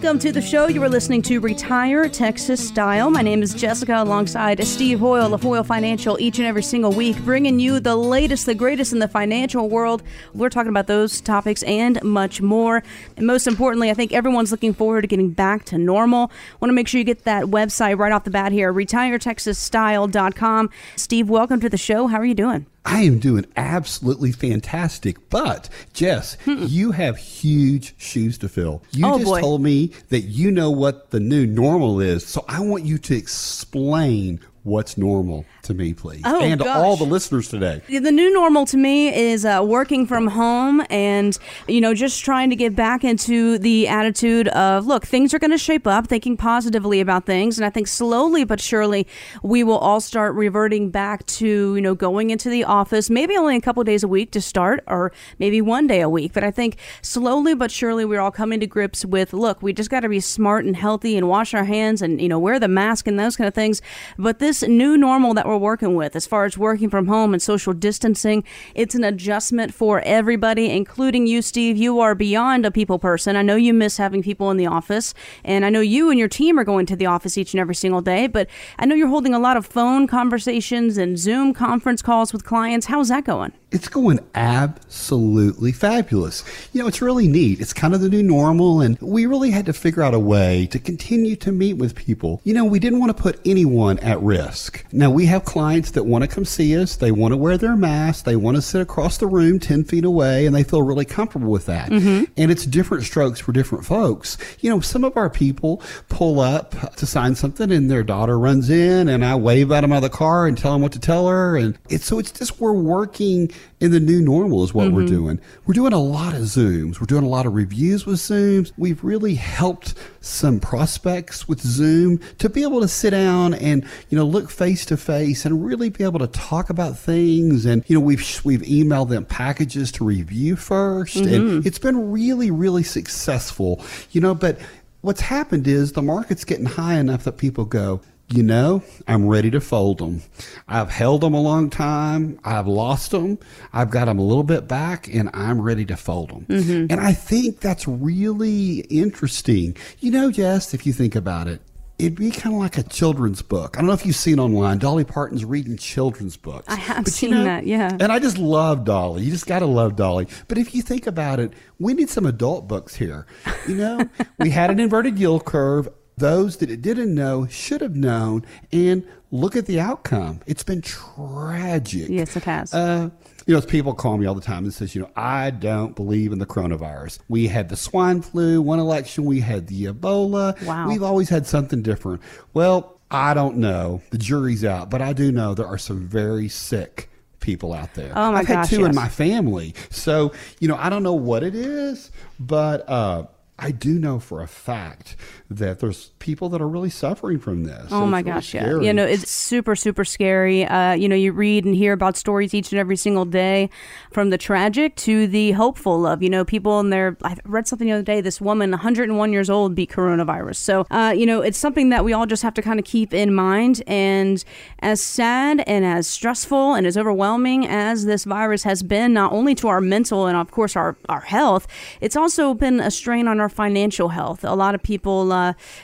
Welcome to the show. You are listening to Retire Texas Style. My name is Jessica alongside Steve Hoyle of Hoyle Financial each and every single week, bringing you the latest, the greatest in the financial world. We're talking about those topics and much more. And most importantly, I think everyone's looking forward to getting back to normal. Want to make sure you get that website right off the bat here, retiretexasstyle.com. Steve, welcome to the show. How are you doing? I am doing absolutely fantastic. But, Jess, hmm. you have huge shoes to fill. You oh, just boy. told me that you know what the new normal is. So I want you to explain what's normal to me, please, oh, and gosh. all the listeners today. The new normal to me is uh, working from home and, you know, just trying to get back into the attitude of, look, things are going to shape up, thinking positively about things. And I think slowly but surely we will all start reverting back to, you know, going into the office, maybe only a couple days a week to start, or maybe one day a week. But I think slowly but surely we're all coming to grips with, look, we just got to be smart and healthy and wash our hands and, you know, wear the mask and those kind of things. But this new normal that we're working with as far as working from home and social distancing. It's an adjustment for everybody, including you, Steve. You are beyond a people person. I know you miss having people in the office, and I know you and your team are going to the office each and every single day, but I know you're holding a lot of phone conversations and Zoom conference calls with clients. How's that going? It's going absolutely fabulous. You know, it's really neat. It's kind of the new normal, and we really had to figure out a way to continue to meet with people. You know, we didn't want to put anyone at risk. Now, we have clients that want to come see us. They want to wear their mask. They want to sit across the room 10 feet away, and they feel really comfortable with that. Mm-hmm. And it's different strokes for different folks. You know, some of our people pull up to sign something, and their daughter runs in, and I wave at them out of the car and tell them what to tell her. And it's so it's just we're working in the new normal is what mm-hmm. we're doing. We're doing a lot of Zooms. We're doing a lot of reviews with Zooms. We've really helped some prospects with Zoom to be able to sit down and, you know, look face to face and really be able to talk about things. And, you know, we've, we've emailed them packages to review 1st mm-hmm. And it's been really, really successful, you know, but what's happened is the market's getting high enough that people go, you know, I'm ready to fold them. I've held them a long time. I've lost them. I've got them a little bit back and I'm ready to fold them. Mm-hmm. And I think that's really interesting. You know, Jess, if you think about it, it'd be kind of like a children's book. I don't know if you've seen online. Dolly Parton's reading children's books. I have but, seen you know, that, yeah. And I just love Dolly. You just got to love Dolly. But if you think about it, we need some adult books here. You know, we had an inverted yield curve those that it didn't know should have known and look at the outcome it's been tragic yes it has uh, you know people call me all the time and says you know i don't believe in the coronavirus we had the swine flu one election we had the ebola wow. we've always had something different well i don't know the jury's out but i do know there are some very sick people out there. Oh my I've gosh, had two yes. in my family. So, you know, I don't know what it is, but uh, I do know for a fact that there's people that are really suffering from this. Oh my gosh, yeah. You know, it's super, super scary. Uh, you know, you read and hear about stories each and every single day from the tragic to the hopeful of, you know, people in their, I read something the other day, this woman, 101 years old, beat coronavirus. So, uh, you know, it's something that we all just have to kind of keep in mind. And as sad and as stressful and as overwhelming as this virus has been, not only to our mental and, of course, our, our health, it's also been a strain on our our financial health. A lot of people, uh,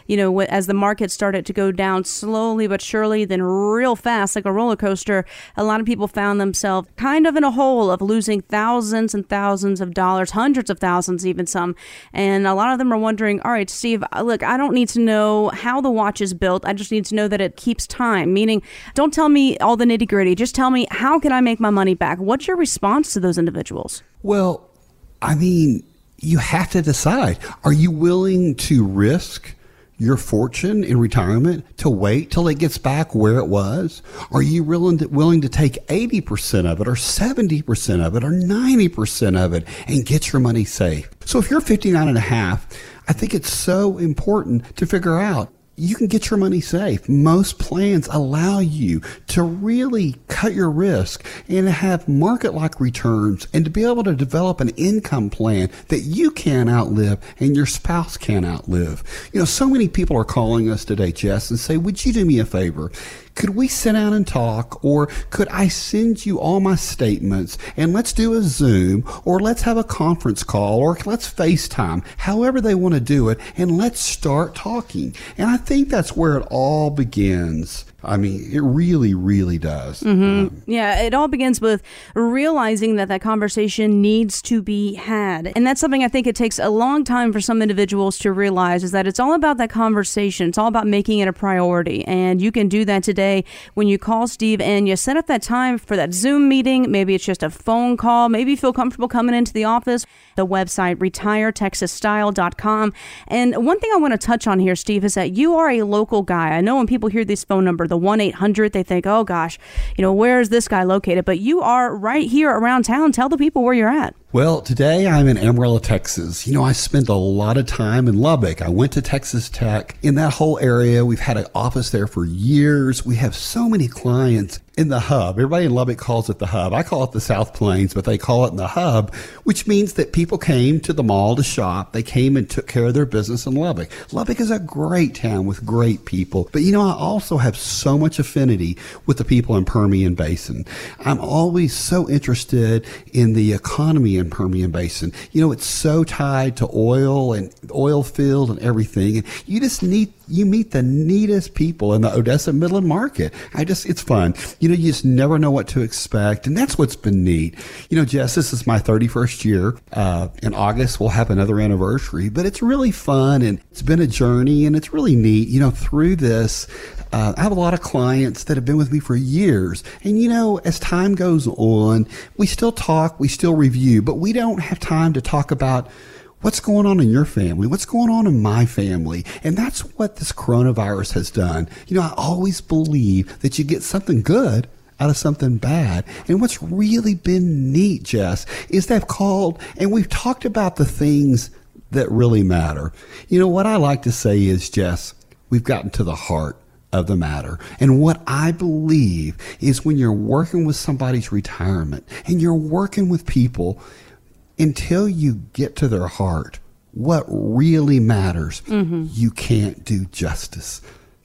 you know, as the market started to go down slowly but surely, then real fast, like a roller coaster, a lot of people found themselves kind of in a hole of losing thousands and thousands of dollars, hundreds of thousands, even some. And a lot of them are wondering, all right, Steve, uh, look, I don't need to know how the watch is built. I just need to know that it keeps time, meaning don't tell me all the nitty gritty. Just tell me, how can I make my money back? What's your response to those individuals? Well, I mean, you have to decide are you willing to risk your fortune in retirement to wait till it gets back where it was? Are you willing to, willing to take 80% of it or 70% of it or 90% of it and get your money safe? So if you're 59 and a half, I think it's so important to figure out you can get your money safe. Most plans allow you to really cut your risk and have market like returns and to be able to develop an income plan that you can outlive and your spouse can outlive. You know, so many people are calling us today, Jess, and say, Would you do me a favor? Could we sit down and talk? Or could I send you all my statements and let's do a Zoom or let's have a conference call or let's FaceTime, however they want to do it, and let's start talking. And I think that's where it all begins. I mean, it really, really does. Mm-hmm. Um, yeah, it all begins with realizing that that conversation needs to be had. And that's something I think it takes a long time for some individuals to realize is that it's all about that conversation. It's all about making it a priority. And you can do that today when you call Steve and you set up that time for that Zoom meeting. Maybe it's just a phone call. Maybe you feel comfortable coming into the office. The website, retiretexasstyle.com. And one thing I want to touch on here, Steve, is that you are a local guy. I know when people hear this phone number, the 1 800, they think, oh gosh, you know, where is this guy located? But you are right here around town. Tell the people where you're at. Well, today I'm in Amarillo, Texas. You know, I spent a lot of time in Lubbock. I went to Texas Tech. In that whole area, we've had an office there for years. We have so many clients in the hub. Everybody in Lubbock calls it the hub. I call it the South Plains, but they call it the hub, which means that people came to the mall to shop. They came and took care of their business in Lubbock. Lubbock is a great town with great people. But you know, I also have so much affinity with the people in Permian Basin. I'm always so interested in the economy in Permian Basin. You know, it's so tied to oil and oil field and everything. And you just need you meet the neatest people in the Odessa Midland market. I just, it's fun. You know, you just never know what to expect. And that's what's been neat. You know, Jess, this is my 31st year. Uh, in August, we'll have another anniversary, but it's really fun and it's been a journey and it's really neat. You know, through this, uh, I have a lot of clients that have been with me for years. And, you know, as time goes on, we still talk, we still review, but we don't have time to talk about What's going on in your family? What's going on in my family? And that's what this coronavirus has done. You know, I always believe that you get something good out of something bad. And what's really been neat, Jess, is they've called and we've talked about the things that really matter. You know, what I like to say is, Jess, we've gotten to the heart of the matter. And what I believe is when you're working with somebody's retirement and you're working with people until you get to their heart, what really matters, mm-hmm. you can't do justice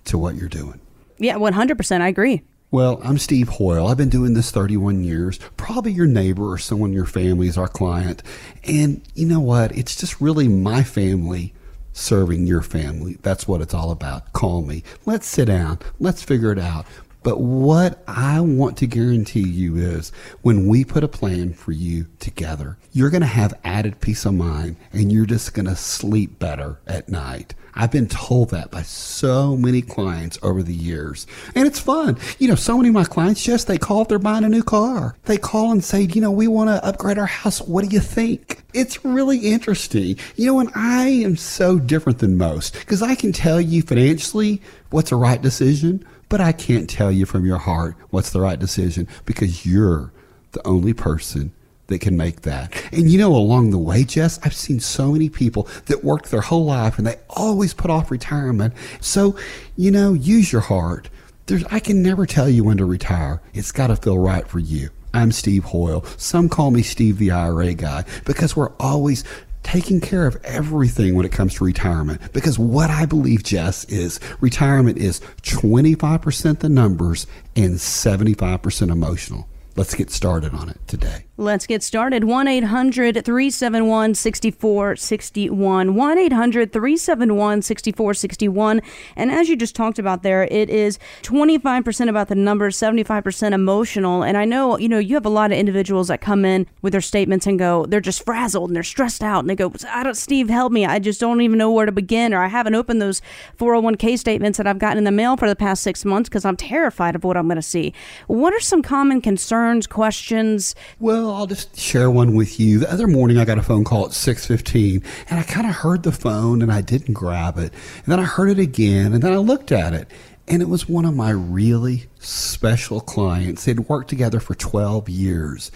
to what you're doing. Yeah, 100%. I agree. Well, I'm Steve Hoyle. I've been doing this 31 years. Probably your neighbor or someone in your family is our client. And you know what? It's just really my family serving your family. That's what it's all about. Call me. Let's sit down. Let's figure it out. But what I want to guarantee you is when we put a plan for you together, you're going to have added peace of mind and you're just going to sleep better at night. I've been told that by so many clients over the years. And it's fun. You know, so many of my clients just, they call if they're buying a new car. They call and say, you know, we want to upgrade our house. What do you think? It's really interesting. You know, and I am so different than most because I can tell you financially what's a right decision but I can't tell you from your heart what's the right decision because you're the only person that can make that. And you know, along the way, Jess, I've seen so many people that worked their whole life and they always put off retirement. So, you know, use your heart. There's, I can never tell you when to retire. It's got to feel right for you. I'm Steve Hoyle. Some call me Steve the IRA guy because we're always taking care of everything when it comes to retirement. Because what I believe, Jess, is retirement is 25% the numbers and 75% emotional. Let's get started on it today. Let's get started. 1 800 371 6461. 1 800 371 6461. And as you just talked about there, it is 25% about the numbers, 75% emotional. And I know, you know, you have a lot of individuals that come in with their statements and go, they're just frazzled and they're stressed out. And they go, I don't, Steve, help me. I just don't even know where to begin. Or I haven't opened those 401k statements that I've gotten in the mail for the past six months because I'm terrified of what I'm going to see. What are some common concerns, questions? Well, I'll just share one with you. The other morning, I got a phone call at six fifteen, and I kind of heard the phone, and I didn't grab it, and then I heard it again, and then I looked at it, and it was one of my really special clients. They'd worked together for twelve years,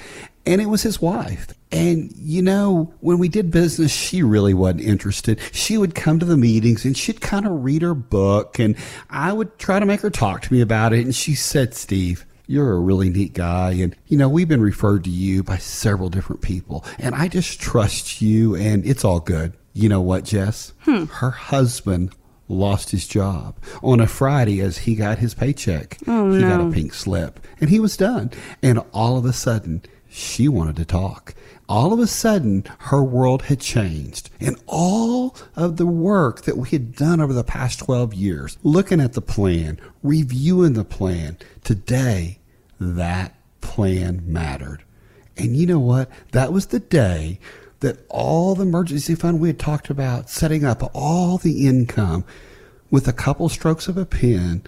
and it was his wife. And, you know, when we did business, she really wasn't interested. She would come to the meetings and she'd kind of read her book, and I would try to make her talk to me about it. And she said, Steve, you're a really neat guy. And, you know, we've been referred to you by several different people, and I just trust you, and it's all good. You know what, Jess? Hmm. Her husband lost his job on a Friday as he got his paycheck. Oh, he got a pink slip and he was done. And all of a sudden, she wanted to talk. All of a sudden, her world had changed. And all of the work that we had done over the past 12 years, looking at the plan, reviewing the plan, today, that plan mattered. And you know what? That was the day that all the emergency fund we had talked about, setting up all the income with a couple strokes of a pen,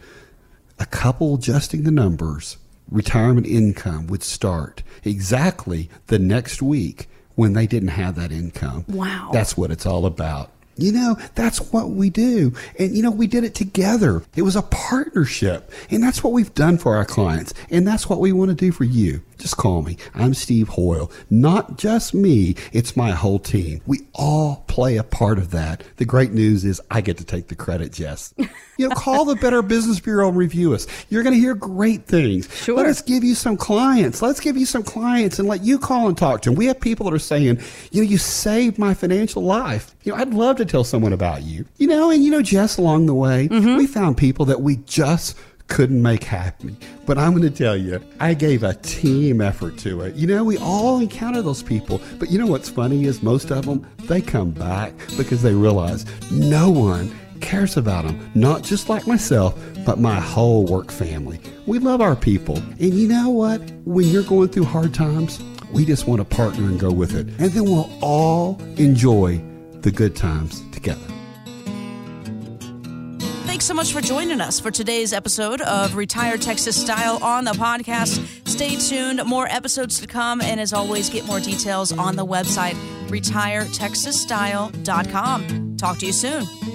a couple adjusting the numbers, retirement income would start exactly the next week when they didn't have that income. Wow. That's what it's all about. You know, that's what we do. And, you know, we did it together. It was a partnership. And that's what we've done for our clients. And that's what we want to do for you. Just call me. I'm Steve Hoyle. Not just me, it's my whole team. We all play a part of that. The great news is I get to take the credit, Jess. you know, call the Better Business Bureau and review us. You're going to hear great things. Sure. Let us give you some clients. Let's give you some clients and let you call and talk to them. We have people that are saying, you know, you saved my financial life. You know, I'd love to tell someone about you. You know, and you know, Jess, along the way, mm-hmm. we found people that we just couldn't make happy. But I'm going to tell you, I gave a team effort to it. You know, we all encounter those people. But you know what's funny is most of them, they come back because they realize no one cares about them, not just like myself, but my whole work family. We love our people. And you know what? When you're going through hard times, we just want to partner and go with it. And then we'll all enjoy the good times together. Thanks so much for joining us for today's episode of Retire Texas Style on the podcast. Stay tuned, more episodes to come, and as always, get more details on the website retiretexasstyle.com. Talk to you soon.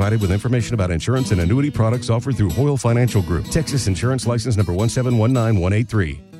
provided with information about insurance and annuity products offered through Hoyle Financial Group. Texas Insurance License Number 1719183.